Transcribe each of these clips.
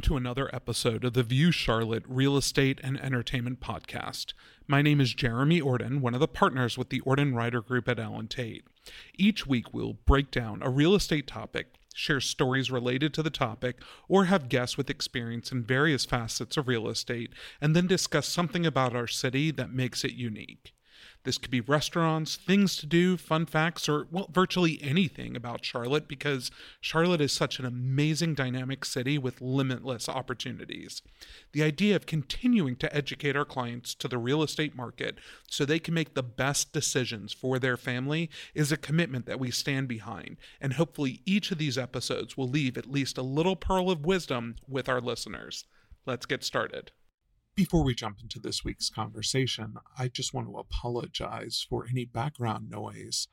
Welcome to another episode of the View Charlotte Real Estate and Entertainment Podcast. My name is Jeremy Ordan, one of the partners with the Ordan Writer Group at Allen Tate. Each week, we'll break down a real estate topic, share stories related to the topic, or have guests with experience in various facets of real estate, and then discuss something about our city that makes it unique. This could be restaurants, things to do, fun facts, or, well, virtually anything about Charlotte because Charlotte is such an amazing, dynamic city with limitless opportunities. The idea of continuing to educate our clients to the real estate market so they can make the best decisions for their family is a commitment that we stand behind, and hopefully each of these episodes will leave at least a little pearl of wisdom with our listeners. Let's get started. Before we jump into this week's conversation, I just want to apologize for any background noise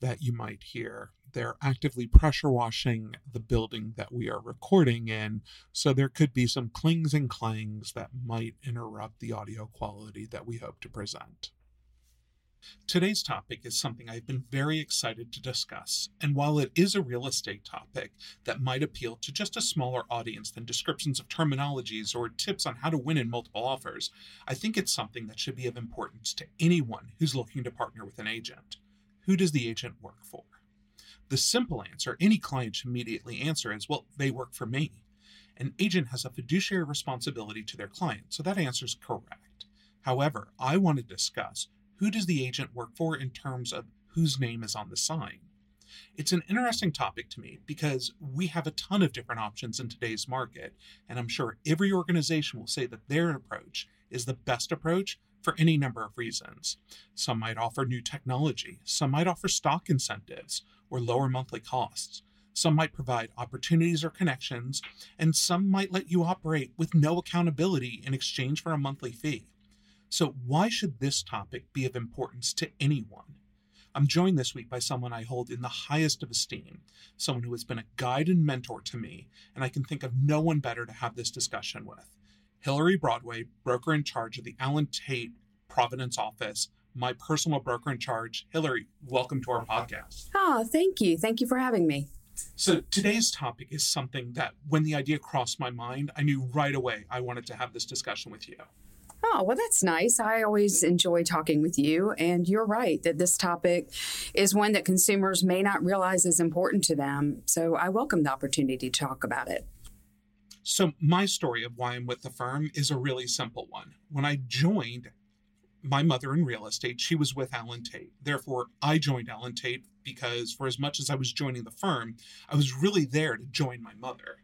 that you might hear. They're actively pressure washing the building that we are recording in, so there could be some clings and clangs that might interrupt the audio quality that we hope to present. Today's topic is something I've been very excited to discuss, and while it is a real estate topic that might appeal to just a smaller audience than descriptions of terminologies or tips on how to win in multiple offers, I think it's something that should be of importance to anyone who's looking to partner with an agent. Who does the agent work for? The simple answer any client should immediately answer is, well, they work for me. An agent has a fiduciary responsibility to their client, so that answer is correct. However, I want to discuss who does the agent work for in terms of whose name is on the sign? It's an interesting topic to me because we have a ton of different options in today's market, and I'm sure every organization will say that their approach is the best approach for any number of reasons. Some might offer new technology, some might offer stock incentives or lower monthly costs. Some might provide opportunities or connections, and some might let you operate with no accountability in exchange for a monthly fee. So, why should this topic be of importance to anyone? I'm joined this week by someone I hold in the highest of esteem, someone who has been a guide and mentor to me, and I can think of no one better to have this discussion with. Hilary Broadway, broker in charge of the Allen Tate Providence office, my personal broker in charge. Hilary, welcome to our podcast. Oh, thank you. Thank you for having me. So, today's topic is something that when the idea crossed my mind, I knew right away I wanted to have this discussion with you. Oh, well, that's nice. I always enjoy talking with you. And you're right that this topic is one that consumers may not realize is important to them. So I welcome the opportunity to talk about it. So, my story of why I'm with the firm is a really simple one. When I joined my mother in real estate, she was with Allen Tate. Therefore, I joined Allen Tate because, for as much as I was joining the firm, I was really there to join my mother.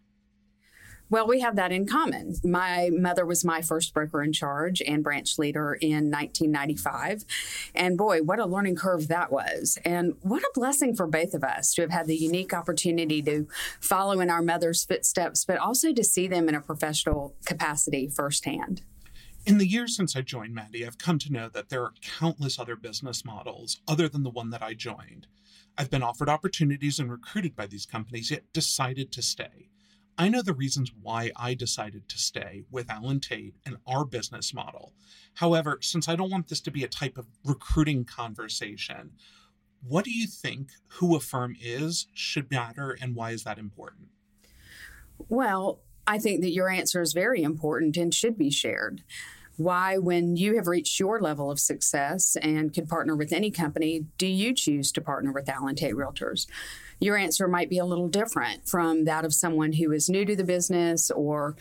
Well, we have that in common. My mother was my first broker in charge and branch leader in 1995. And boy, what a learning curve that was. And what a blessing for both of us to have had the unique opportunity to follow in our mother's footsteps, but also to see them in a professional capacity firsthand. In the years since I joined Maddie, I've come to know that there are countless other business models other than the one that I joined. I've been offered opportunities and recruited by these companies, yet decided to stay. I know the reasons why I decided to stay with Allen Tate and our business model. However, since I don't want this to be a type of recruiting conversation, what do you think who a firm is should matter and why is that important? Well, I think that your answer is very important and should be shared. Why, when you have reached your level of success and could partner with any company, do you choose to partner with Allen Tate Realtors? Your answer might be a little different from that of someone who is new to the business or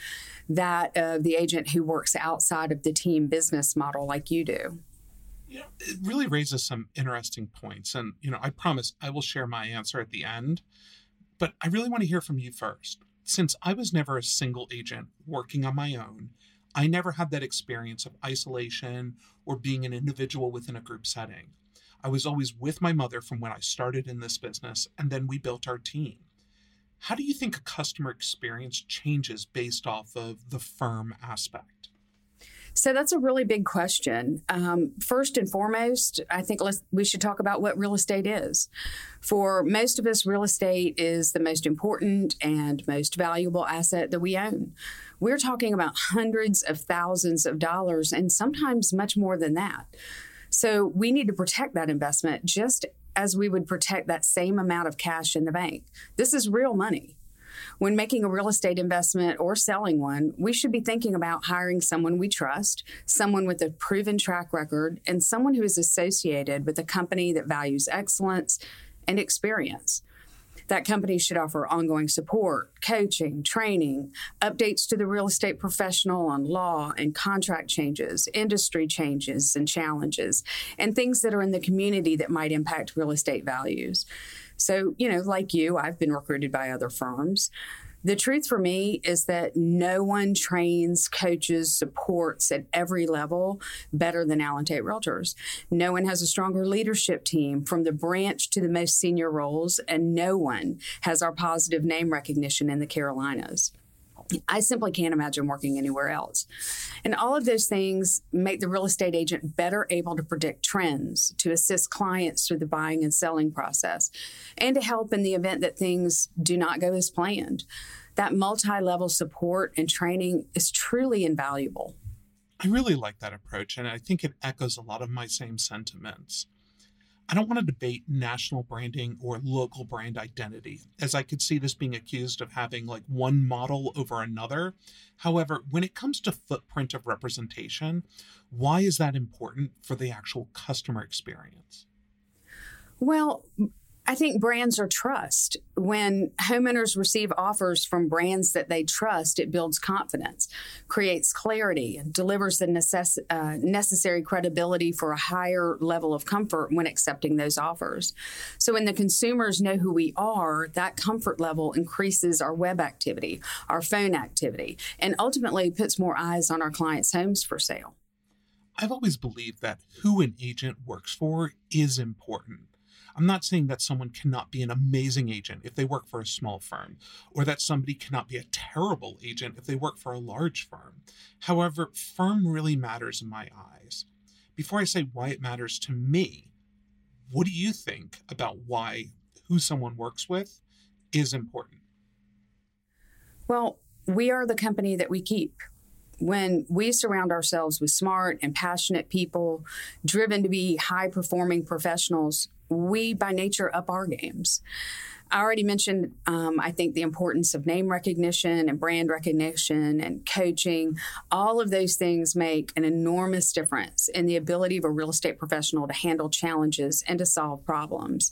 that of the agent who works outside of the team business model like you do. Yeah, it really raises some interesting points. And, you know, I promise I will share my answer at the end. But I really want to hear from you first. Since I was never a single agent working on my own, I never had that experience of isolation or being an individual within a group setting. I was always with my mother from when I started in this business, and then we built our team. How do you think a customer experience changes based off of the firm aspect? So that's a really big question. Um, first and foremost, I think we should talk about what real estate is. For most of us, real estate is the most important and most valuable asset that we own. We're talking about hundreds of thousands of dollars and sometimes much more than that. So we need to protect that investment just as we would protect that same amount of cash in the bank. This is real money. When making a real estate investment or selling one, we should be thinking about hiring someone we trust, someone with a proven track record, and someone who is associated with a company that values excellence and experience. That company should offer ongoing support, coaching, training, updates to the real estate professional on law and contract changes, industry changes and challenges, and things that are in the community that might impact real estate values. So, you know, like you, I've been recruited by other firms. The truth for me is that no one trains, coaches, supports at every level better than Allen Tate Realtors. No one has a stronger leadership team from the branch to the most senior roles, and no one has our positive name recognition in the Carolinas. I simply can't imagine working anywhere else. And all of those things make the real estate agent better able to predict trends, to assist clients through the buying and selling process, and to help in the event that things do not go as planned. That multi level support and training is truly invaluable. I really like that approach, and I think it echoes a lot of my same sentiments. I don't want to debate national branding or local brand identity, as I could see this being accused of having like one model over another. However, when it comes to footprint of representation, why is that important for the actual customer experience? Well, I think brands are trust. When homeowners receive offers from brands that they trust, it builds confidence, creates clarity, and delivers the necess- uh, necessary credibility for a higher level of comfort when accepting those offers. So, when the consumers know who we are, that comfort level increases our web activity, our phone activity, and ultimately puts more eyes on our clients' homes for sale. I've always believed that who an agent works for is important I'm not saying that someone cannot be an amazing agent if they work for a small firm, or that somebody cannot be a terrible agent if they work for a large firm. However, firm really matters in my eyes. Before I say why it matters to me, what do you think about why who someone works with is important? Well, we are the company that we keep when we surround ourselves with smart and passionate people, driven to be high performing professionals, we by nature up our games. I already mentioned, um, I think, the importance of name recognition and brand recognition and coaching. All of those things make an enormous difference in the ability of a real estate professional to handle challenges and to solve problems.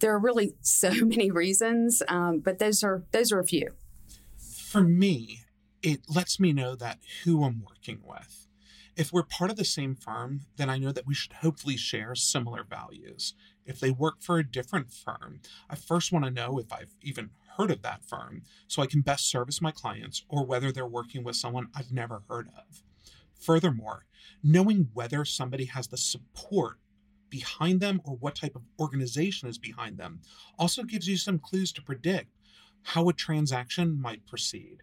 There are really so many reasons, um, but those are those are a few. For me, it lets me know that who I'm working with. If we're part of the same firm, then I know that we should hopefully share similar values. If they work for a different firm, I first want to know if I've even heard of that firm so I can best service my clients or whether they're working with someone I've never heard of. Furthermore, knowing whether somebody has the support behind them or what type of organization is behind them also gives you some clues to predict how a transaction might proceed.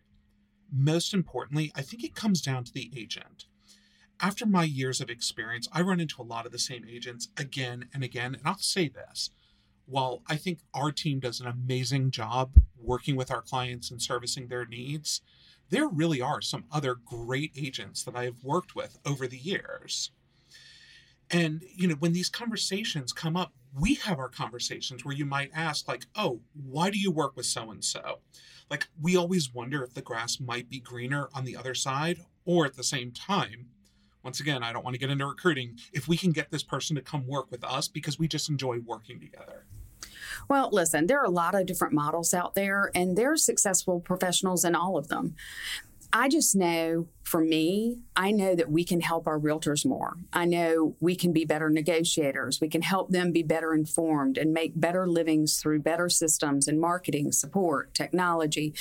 Most importantly, I think it comes down to the agent. After my years of experience, I run into a lot of the same agents again and again. And I'll say this while I think our team does an amazing job working with our clients and servicing their needs, there really are some other great agents that I have worked with over the years. And, you know, when these conversations come up, we have our conversations where you might ask, like, oh, why do you work with so and so? Like, we always wonder if the grass might be greener on the other side, or at the same time, once again, I don't want to get into recruiting, if we can get this person to come work with us because we just enjoy working together. Well, listen, there are a lot of different models out there, and there are successful professionals in all of them. I just know for me, I know that we can help our realtors more. I know we can be better negotiators. We can help them be better informed and make better livings through better systems and marketing, support, technology,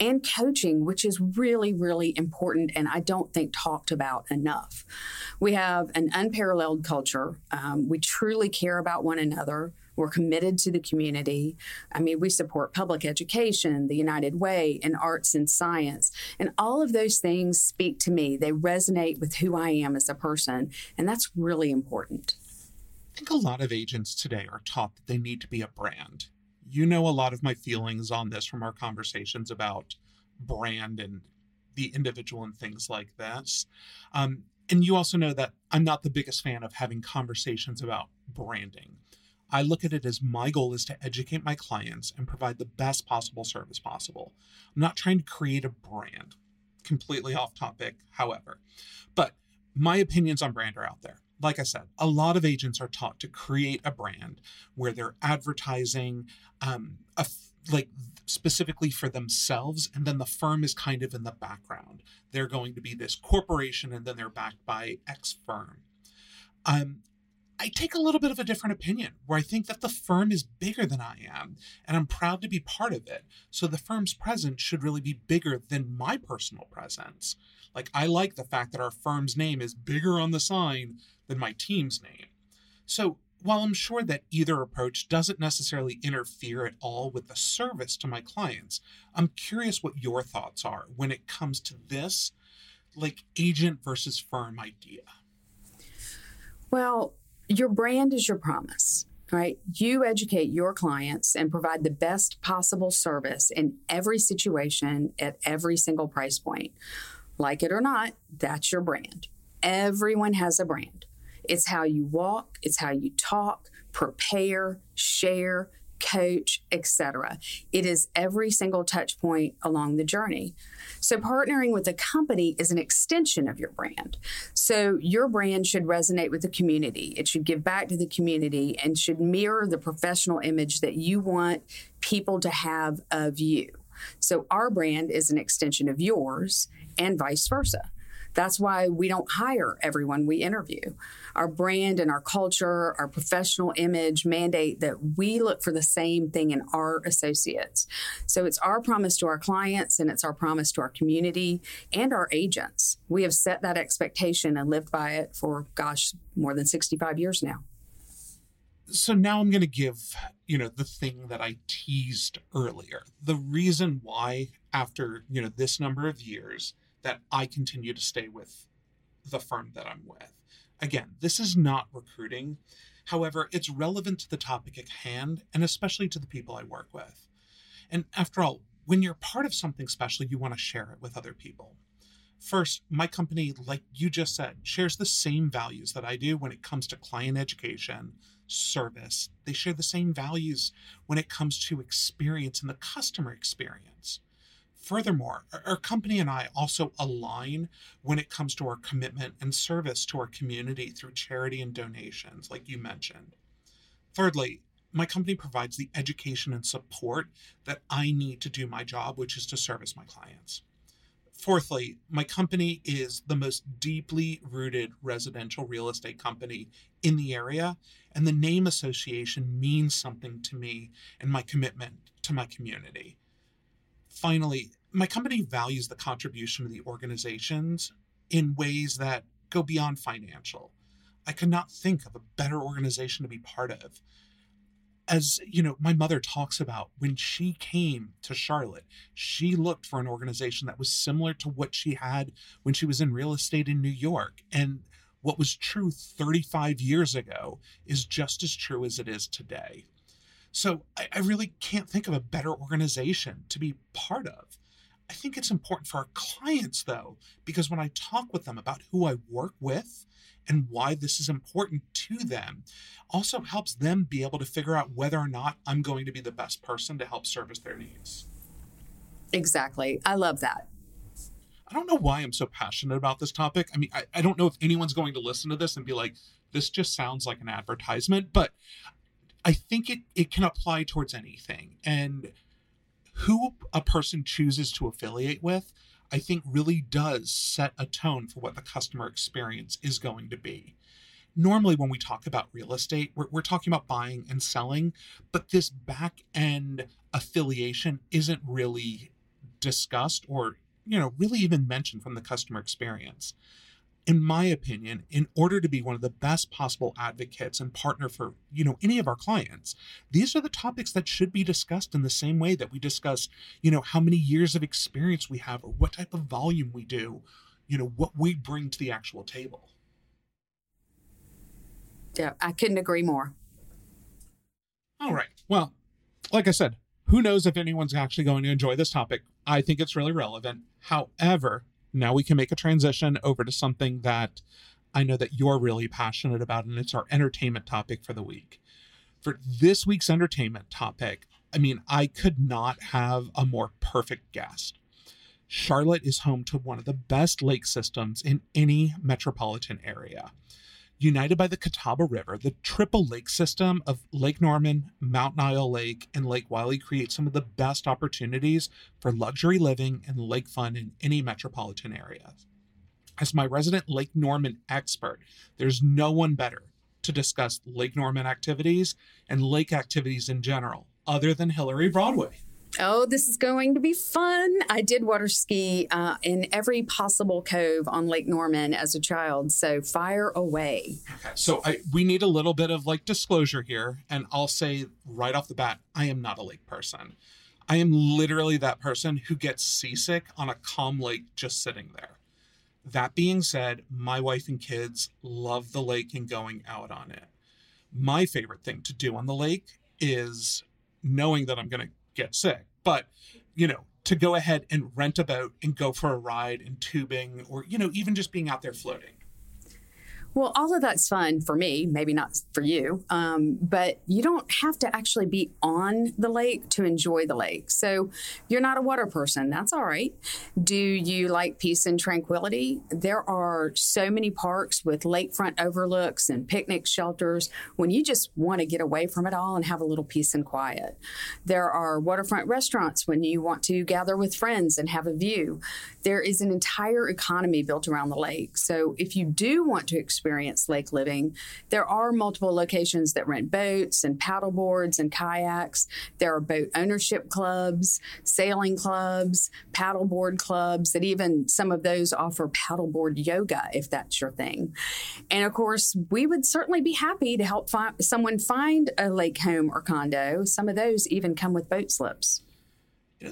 and coaching, which is really, really important and I don't think talked about enough. We have an unparalleled culture. Um, we truly care about one another. We're committed to the community. I mean, we support public education, the United Way, and arts and science. And all of those things speak to me. They resonate with who I am as a person. And that's really important. I think a lot of agents today are taught that they need to be a brand. You know a lot of my feelings on this from our conversations about brand and the individual and things like this. Um, and you also know that I'm not the biggest fan of having conversations about branding. I look at it as my goal is to educate my clients and provide the best possible service possible. I'm not trying to create a brand. Completely off topic, however. But my opinions on brand are out there. Like I said, a lot of agents are taught to create a brand where they're advertising um, a, like specifically for themselves, and then the firm is kind of in the background. They're going to be this corporation, and then they're backed by X firm. Um, I take a little bit of a different opinion where I think that the firm is bigger than I am and I'm proud to be part of it. So the firm's presence should really be bigger than my personal presence. Like, I like the fact that our firm's name is bigger on the sign than my team's name. So while I'm sure that either approach doesn't necessarily interfere at all with the service to my clients, I'm curious what your thoughts are when it comes to this, like agent versus firm idea. Well, your brand is your promise, right? You educate your clients and provide the best possible service in every situation at every single price point. Like it or not, that's your brand. Everyone has a brand. It's how you walk, it's how you talk, prepare, share, coach, etc. It is every single touch point along the journey. So partnering with a company is an extension of your brand. So your brand should resonate with the community. It should give back to the community and should mirror the professional image that you want people to have of you. So our brand is an extension of yours and vice versa. That's why we don't hire everyone we interview. Our brand and our culture, our professional image mandate that we look for the same thing in our associates. So it's our promise to our clients and it's our promise to our community and our agents. We have set that expectation and lived by it for, gosh, more than 65 years now. So now I'm going to give, you know, the thing that I teased earlier. The reason why, after, you know, this number of years, that I continue to stay with the firm that I'm with. Again, this is not recruiting. However, it's relevant to the topic at hand and especially to the people I work with. And after all, when you're part of something special, you want to share it with other people. First, my company, like you just said, shares the same values that I do when it comes to client education, service. They share the same values when it comes to experience and the customer experience. Furthermore, our company and I also align when it comes to our commitment and service to our community through charity and donations, like you mentioned. Thirdly, my company provides the education and support that I need to do my job, which is to service my clients. Fourthly, my company is the most deeply rooted residential real estate company in the area, and the name association means something to me and my commitment to my community. Finally, my company values the contribution of the organizations in ways that go beyond financial. I could not think of a better organization to be part of. As you know, my mother talks about when she came to Charlotte, she looked for an organization that was similar to what she had when she was in real estate in New York. And what was true 35 years ago is just as true as it is today. So I, I really can't think of a better organization to be part of. I think it's important for our clients, though, because when I talk with them about who I work with and why this is important to them, also helps them be able to figure out whether or not I'm going to be the best person to help service their needs. Exactly. I love that. I don't know why I'm so passionate about this topic. I mean, I, I don't know if anyone's going to listen to this and be like, this just sounds like an advertisement, but I think it, it can apply towards anything. And who a person chooses to affiliate with, I think really does set a tone for what the customer experience is going to be. Normally, when we talk about real estate, we're, we're talking about buying and selling, but this back end affiliation isn't really discussed or, you know, really even mentioned from the customer experience in my opinion, in order to be one of the best possible advocates and partner for, you know, any of our clients, these are the topics that should be discussed in the same way that we discuss, you know, how many years of experience we have or what type of volume we do, you know, what we bring to the actual table. Yeah, I couldn't agree more. All right. Well, like I said, who knows if anyone's actually going to enjoy this topic? I think it's really relevant. However, now we can make a transition over to something that I know that you're really passionate about, and it's our entertainment topic for the week. For this week's entertainment topic, I mean, I could not have a more perfect guest. Charlotte is home to one of the best lake systems in any metropolitan area. United by the Catawba River, the triple lake system of Lake Norman, Mountain Island Lake, and Lake Wylie creates some of the best opportunities for luxury living and lake fun in any metropolitan area. As my resident Lake Norman expert, there's no one better to discuss Lake Norman activities and lake activities in general, other than Hilary Broadway. Oh, this is going to be fun. I did water ski uh, in every possible cove on Lake Norman as a child. So fire away. Okay. So I, we need a little bit of like disclosure here. And I'll say right off the bat, I am not a lake person. I am literally that person who gets seasick on a calm lake just sitting there. That being said, my wife and kids love the lake and going out on it. My favorite thing to do on the lake is knowing that I'm going to get sick. But, you know, to go ahead and rent a boat and go for a ride in tubing or, you know, even just being out there floating. Well, all of that's fun for me, maybe not for you, um, but you don't have to actually be on the lake to enjoy the lake. So you're not a water person. That's all right. Do you like peace and tranquility? There are so many parks with lakefront overlooks and picnic shelters when you just want to get away from it all and have a little peace and quiet. There are waterfront restaurants when you want to gather with friends and have a view. There is an entire economy built around the lake. So if you do want to experience experience lake living. There are multiple locations that rent boats and paddle boards and kayaks. There are boat ownership clubs, sailing clubs, paddleboard clubs that even some of those offer paddleboard yoga if that's your thing. And of course, we would certainly be happy to help fi- someone find a lake home or condo. Some of those even come with boat slips.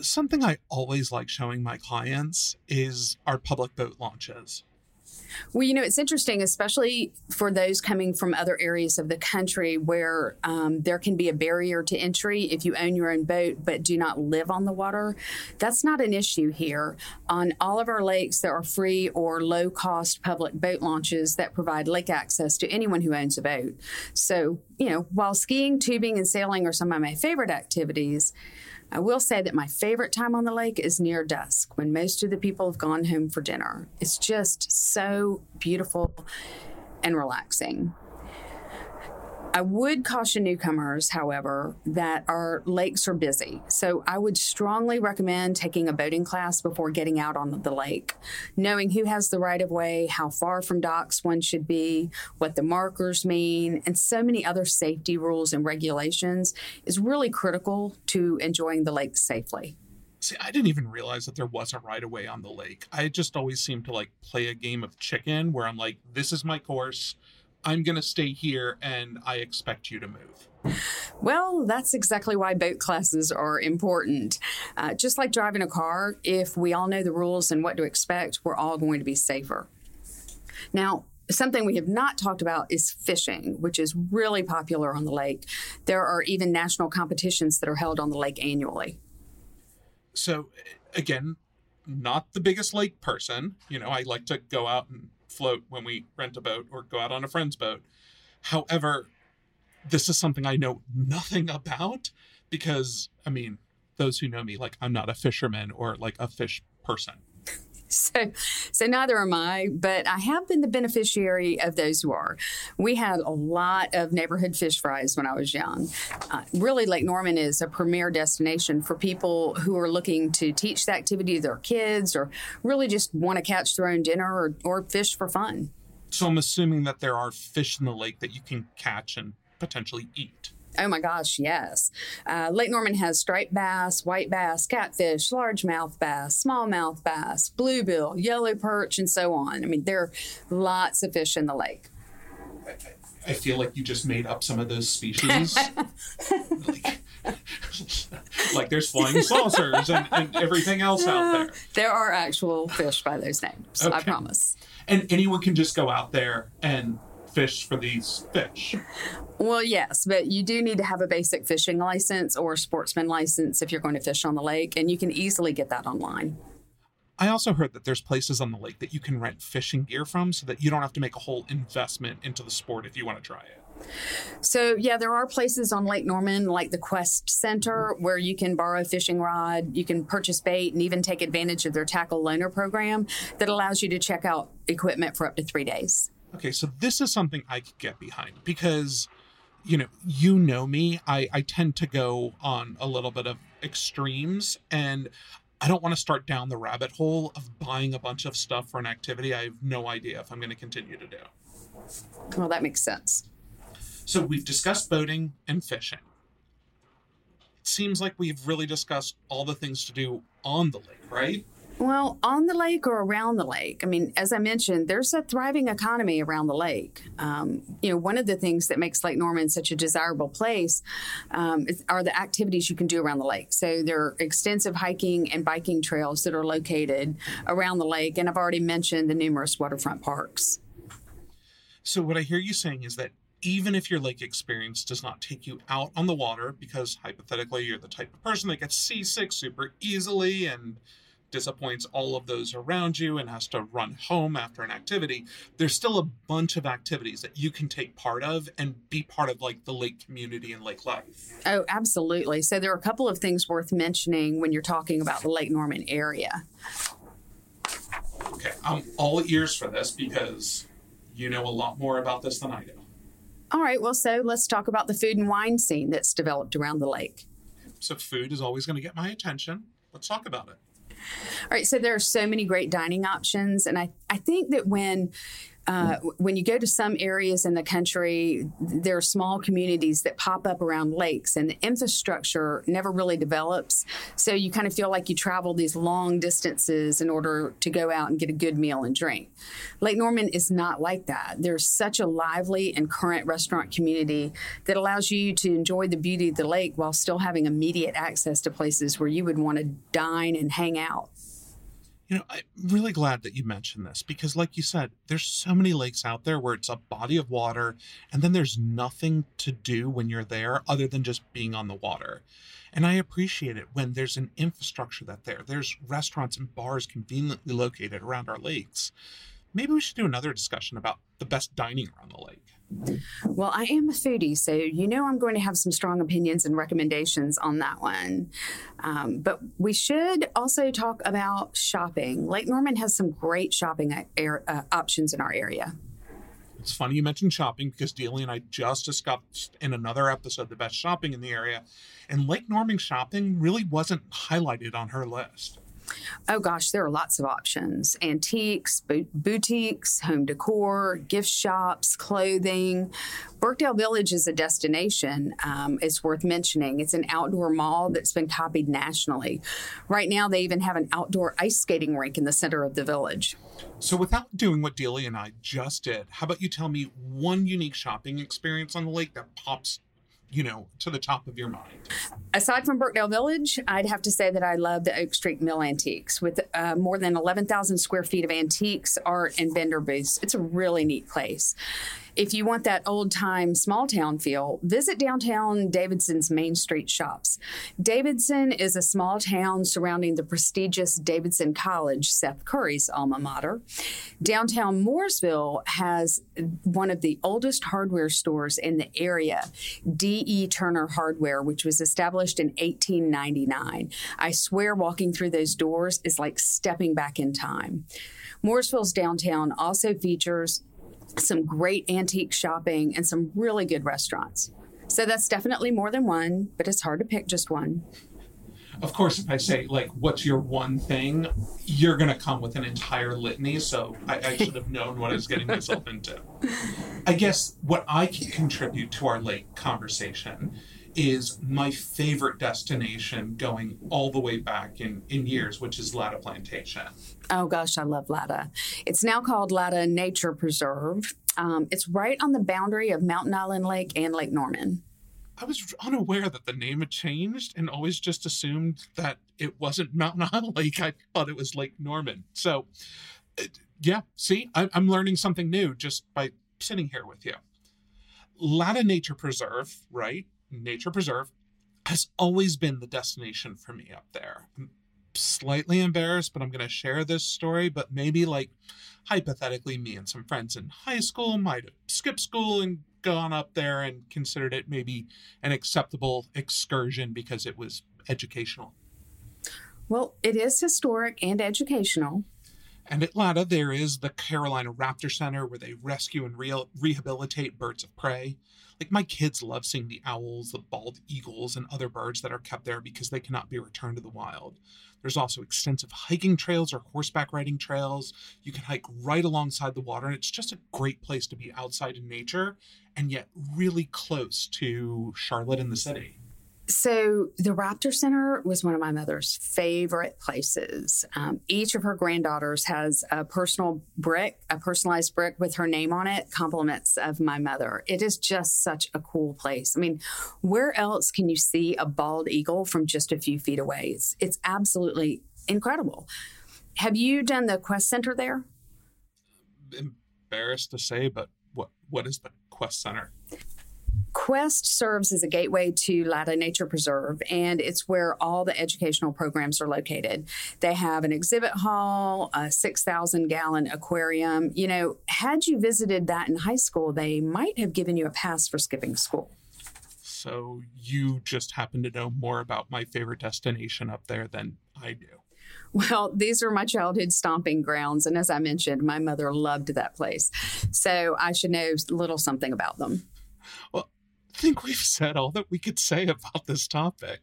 Something I always like showing my clients is our public boat launches. Well, you know, it's interesting, especially for those coming from other areas of the country where um, there can be a barrier to entry if you own your own boat but do not live on the water. That's not an issue here. On all of our lakes, there are free or low cost public boat launches that provide lake access to anyone who owns a boat. So, you know, while skiing, tubing, and sailing are some of my favorite activities, I will say that my favorite time on the lake is near dusk when most of the people have gone home for dinner. It's just so beautiful and relaxing. I would caution newcomers, however, that our lakes are busy. So I would strongly recommend taking a boating class before getting out on the lake. Knowing who has the right of way, how far from docks one should be, what the markers mean, and so many other safety rules and regulations is really critical to enjoying the lake safely. See, I didn't even realize that there was a right of way on the lake. I just always seemed to like play a game of chicken where I'm like, this is my course I'm going to stay here and I expect you to move? Well, that's exactly why boat classes are important. Uh, just like driving a car, if we all know the rules and what to expect, we're all going to be safer. Now, Something we have not talked about is fishing, which is really popular on the lake. There are even national competitions that are held on the lake annually. So, again, not the biggest lake person. You know, I like to go out and float when we rent a boat or go out on a friend's boat. However, this is something I know nothing about because, I mean, those who know me, like, I'm not a fisherman or like a fish person. So, so neither am I, but I have been the beneficiary of those who are. We had a lot of neighborhood fish fries when I was young. Uh, really, Lake Norman is a premier destination for people who are looking to teach the activity to their kids or really just want to catch their own dinner or, or fish for fun. So I'm assuming that there are fish in the lake that you can catch and potentially eat. Oh my gosh, yes. Uh, Lake Norman has striped bass, white bass, catfish, largemouth bass, smallmouth bass, bluegill, yellow perch, and so on. I mean, there are lots of fish in the lake. I, feel like you just made up some of those species. like, like, there's flying saucers and, and, everything else out there. There are actual fish by those names, okay. I promise. And anyone can just go out there and fish for these fish. Well, yes, but you do need to have a basic fishing license or sportsman license if you're going to fish on the lake, and you can easily get that online. I also heard that there's places on the lake that you can rent fishing gear from so that you don't have to make a whole investment into the sport if you want to try it. So, yeah, there are places on Lake Norman, like the Quest Center, where you can borrow a fishing rod, you can purchase bait, and even take advantage of their tackle loaner program that allows you to check out equipment for up to three days. Okay, so this is something I could get behind because, you know, you know me. I, I tend to go on a little bit of extremes, and I don't want to start down the rabbit hole of buying a bunch of stuff for an activity I have no idea if I'm going to continue to do. Well, that makes sense. So we've discussed boating and fishing. It seems like we've really discussed all the things to do on the lake, right? Well, on the lake or around the lake. I mean, as I mentioned, there's a thriving economy around the lake. Um, you know, one of the things that makes Lake Norman such a desirable place um, is, are the activities you can do around the lake. So there are extensive hiking and biking trails that are located around the lake, and I've already mentioned the numerous waterfront parks. So what I hear you saying is that even if your lake experience does not take you out on the water, because hypothetically you're the type of person that gets seasick super easily and disappoints all of those around you and has to run home after an activity, there's still a bunch of activities that you can take part of and be part of like the lake community and lake life. Oh, absolutely. So there are a couple of things worth mentioning when you're talking about the Lake Norman area. Okay, I'm all ears for this because you know a lot more about this than I do. All right, well, so let's talk about the food and wine scene that's developed around the lake. So, food is always going to get my attention. Let's talk about it. All right, so there are so many great dining options, and I, I think that when uh, when you go to some areas in the country, there are small communities that pop up around lakes, and the infrastructure never really develops. So you kind of feel like you travel these long distances in order to go out and get a good meal and drink. Lake Norman is not like that. There's such a lively and current restaurant community that allows you to enjoy the beauty of the lake while still having immediate access to places where you would want to dine and hang out. You know, I'm really glad that you mentioned this because, like you said, there's so many lakes out there where it's a body of water and then there's nothing to do when you're there other than just being on the water. And I appreciate it when there's an infrastructure that there. There's restaurants and bars conveniently located around our lakes. Maybe we should do another discussion about the best dining around the lake. Well, I am a foodie, so you know I'm going to have some strong opinions and recommendations on that one. Um, but we should also talk about shopping. Lake Norman has some great shopping uh, options in our area. It's funny you mentioned shopping because Dealey and I just discussed in another episode the best shopping in the area, and Lake Norman shopping really wasn't highlighted on her list. Oh gosh, there are lots of options antiques, boutiques, home decor, gift shops, clothing. Birkdale Village is a destination. Um, it's worth mentioning. It's an outdoor mall that's been copied nationally. Right now, they even have an outdoor ice skating rink in the center of the village. So, without doing what Dealey and I just did, how about you tell me one unique shopping experience on the lake that pops you know, to the top of your mind? Aside from Birkdale Village, I'd have to say that I love the Oak Street Mill Antiques with uh, more than 11,000 square feet of antiques, art, and vendor booths. It's a really neat place. If you want that old time small town feel, visit downtown Davidson's Main Street shops. Davidson is a small town surrounding the prestigious Davidson College, Steph Curry's alma mater. Downtown Mooresville has one of the oldest hardware stores in the area, D.E. Turner Hardware, which was established in 1899. I swear walking through those doors is like stepping back in time. Mooresville's downtown also features some great antique shopping, and some really good restaurants. So that's definitely more than one, but it's hard to pick just one. Of course, if I say, like, what's your one thing, you're going to come with an entire litany. So I, I should have known what I was getting myself into. I guess what I can contribute to our late conversation is my favorite destination going all the way back in, in years, which is Latta Plantation. Oh gosh, I love Latta. It's now called Latta Nature Preserve. Um, it's right on the boundary of Mountain Island Lake and Lake Norman. I was unaware that the name had changed and always just assumed that it wasn't Mountain Island Lake. I thought it was Lake Norman. So, yeah, see, I, I'm learning something new just by sitting here with you. Latta Nature Preserve, right? Nature preserve has always been the destination for me up there. slightly embarrassed, but I'm going to share this story. But maybe, like, hypothetically, me and some friends in high school might have skipped school and gone up there and considered it maybe an acceptable excursion because it was educational. Well, it is historic and educational. And at Latta, there is the Carolina Raptor Center where they rescue and re- rehabilitate birds of prey. Like my kids love seeing the owls, the bald eagles, and other birds that are kept there because they cannot be returned to the wild. There's also extensive hiking trails or horseback riding trails. You can hike right alongside the water, and it's just a great place to be outside in nature and yet really close to Charlotte and the city. So, the Raptor Center was one of my mother's favorite places. Um, each of her granddaughters has a personal brick, a personalized brick with her name on it, compliments of my mother. It is just such a cool place. I mean, where else can you see a bald eagle from just a few feet away? It's, it's absolutely incredible. Have you done the Quest Center there? Embarrassed to say, but what what is the Quest Center? Quest serves as a gateway to Latta Nature Preserve, and it's where all the educational programs are located. They have an exhibit hall, a 6,000 gallon aquarium. You know, had you visited that in high school, they might have given you a pass for skipping school. So you just happen to know more about my favorite destination up there than I do. Well, these are my childhood stomping grounds. And as I mentioned, my mother loved that place. So I should know a little something about them. Well, think we've said all that we could say about this topic.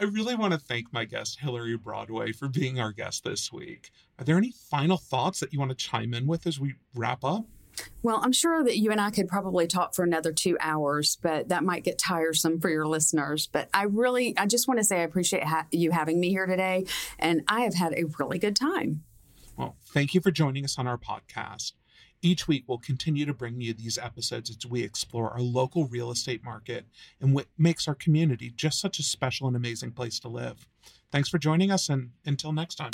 I really want to thank my guest, Hilary Broadway, for being our guest this week. Are there any final thoughts that you want to chime in with as we wrap up? Well, I'm sure that you and I could probably talk for another two hours, but that might get tiresome for your listeners. But I really, I just want to say I appreciate ha- you having me here today, and I have had a really good time. Well, thank you for joining us on our podcast. Each week, we'll continue to bring you these episodes as we explore our local real estate market and what makes our community just such a special and amazing place to live. Thanks for joining us, and until next time.